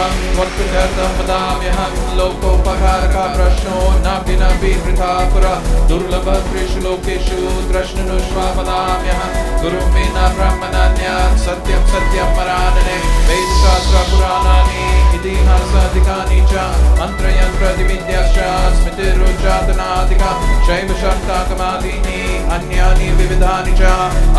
एवं लोकोपकार प्रश्नो न दुर्लभ वृथा पुरा। दुर्लभत्रिषु लोकेषु द्रष्टुनुष्वा वदाम्यहं गुरुं विना ब्रह्मणान्यात् सत्यं सत्यं परानने वेदशास्त्रपुराणानि इतिहासाधिकानि च, मन्त्रयन्त्रदिविद्याश्च स्मृतिरुचातनादिका भेदानि च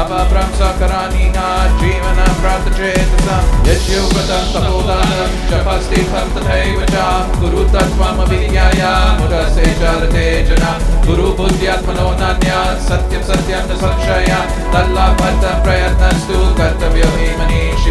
अपभ्रंसकरानि न जीवनं प्रार्थचेतसा यस्योपतं तपोदानं जपस्तीर्थं तथैव च गुरुतत्त्वमभिज्ञाय मुदसे चरते जना। गुरुबुद्ध्यात्मनो नान्या सत्यं सत्यं न संशया। तल्लाभर्थ प्रयत्नस्तु कर्तव्यो हि मनीषि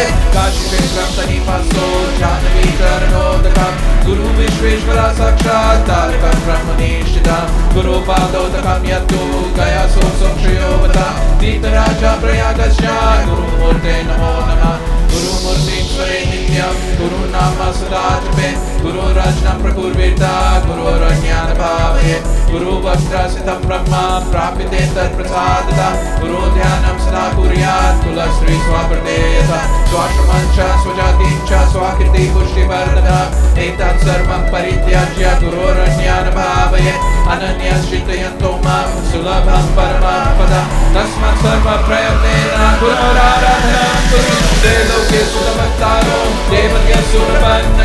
सदा जपेत् काशीक्षेत्रं सन्निपासो जाह्नवीचरणोदकं गुरु विश्वेश्वरा साक्षात् तारकं ब्रह्मनिष्ठितं गुरुपादोदकं यत्तु गया सो संशयोवता दीप्तराजा प्रयागस्य गुरुमूर्ते नमो नमः गुरुमूर्तीश्वरे नित्यं गुरुनाम सदा जपे गुरुरचनं प्रकुर्वेता गुरोरज्ञानभावे गुरुवक्त्रसितं ब्रह्म प्राप्यते तत्प्रसादता गुरुध्यानं सदा कुर्यात् कुलश्री स्वाप्रदेयता। स्वाश्रमं च स्वजातिं च स्वाकृति पुष्टिवर्धन एतत् सर्वं परित्याज्य गुरोरज्ञानभावये अनन्यश्चिन्तयन्तो माँ सुलभं परमं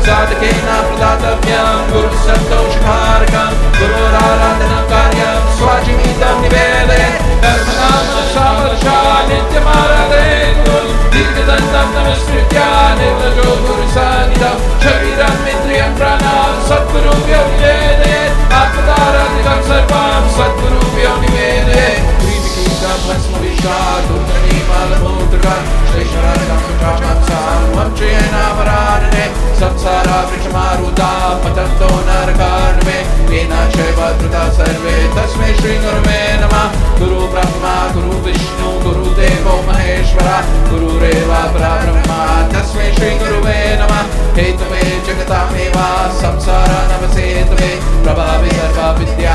outside the gate. संसारा वृक्षमारुता पतन्तो नर्कारना धृता सर्वे। तस्मै श्रीगुरुमे नमः। गुरु ब्रह्मा गुरु गुरुविष्णु गुरुदेवो महेश्वर गुरुरेव ब्रह्मा। तस्मै श्रीगुरुवे नमः। हेतुवे जगतामेव संसारा नमसे हेतुमे विद्या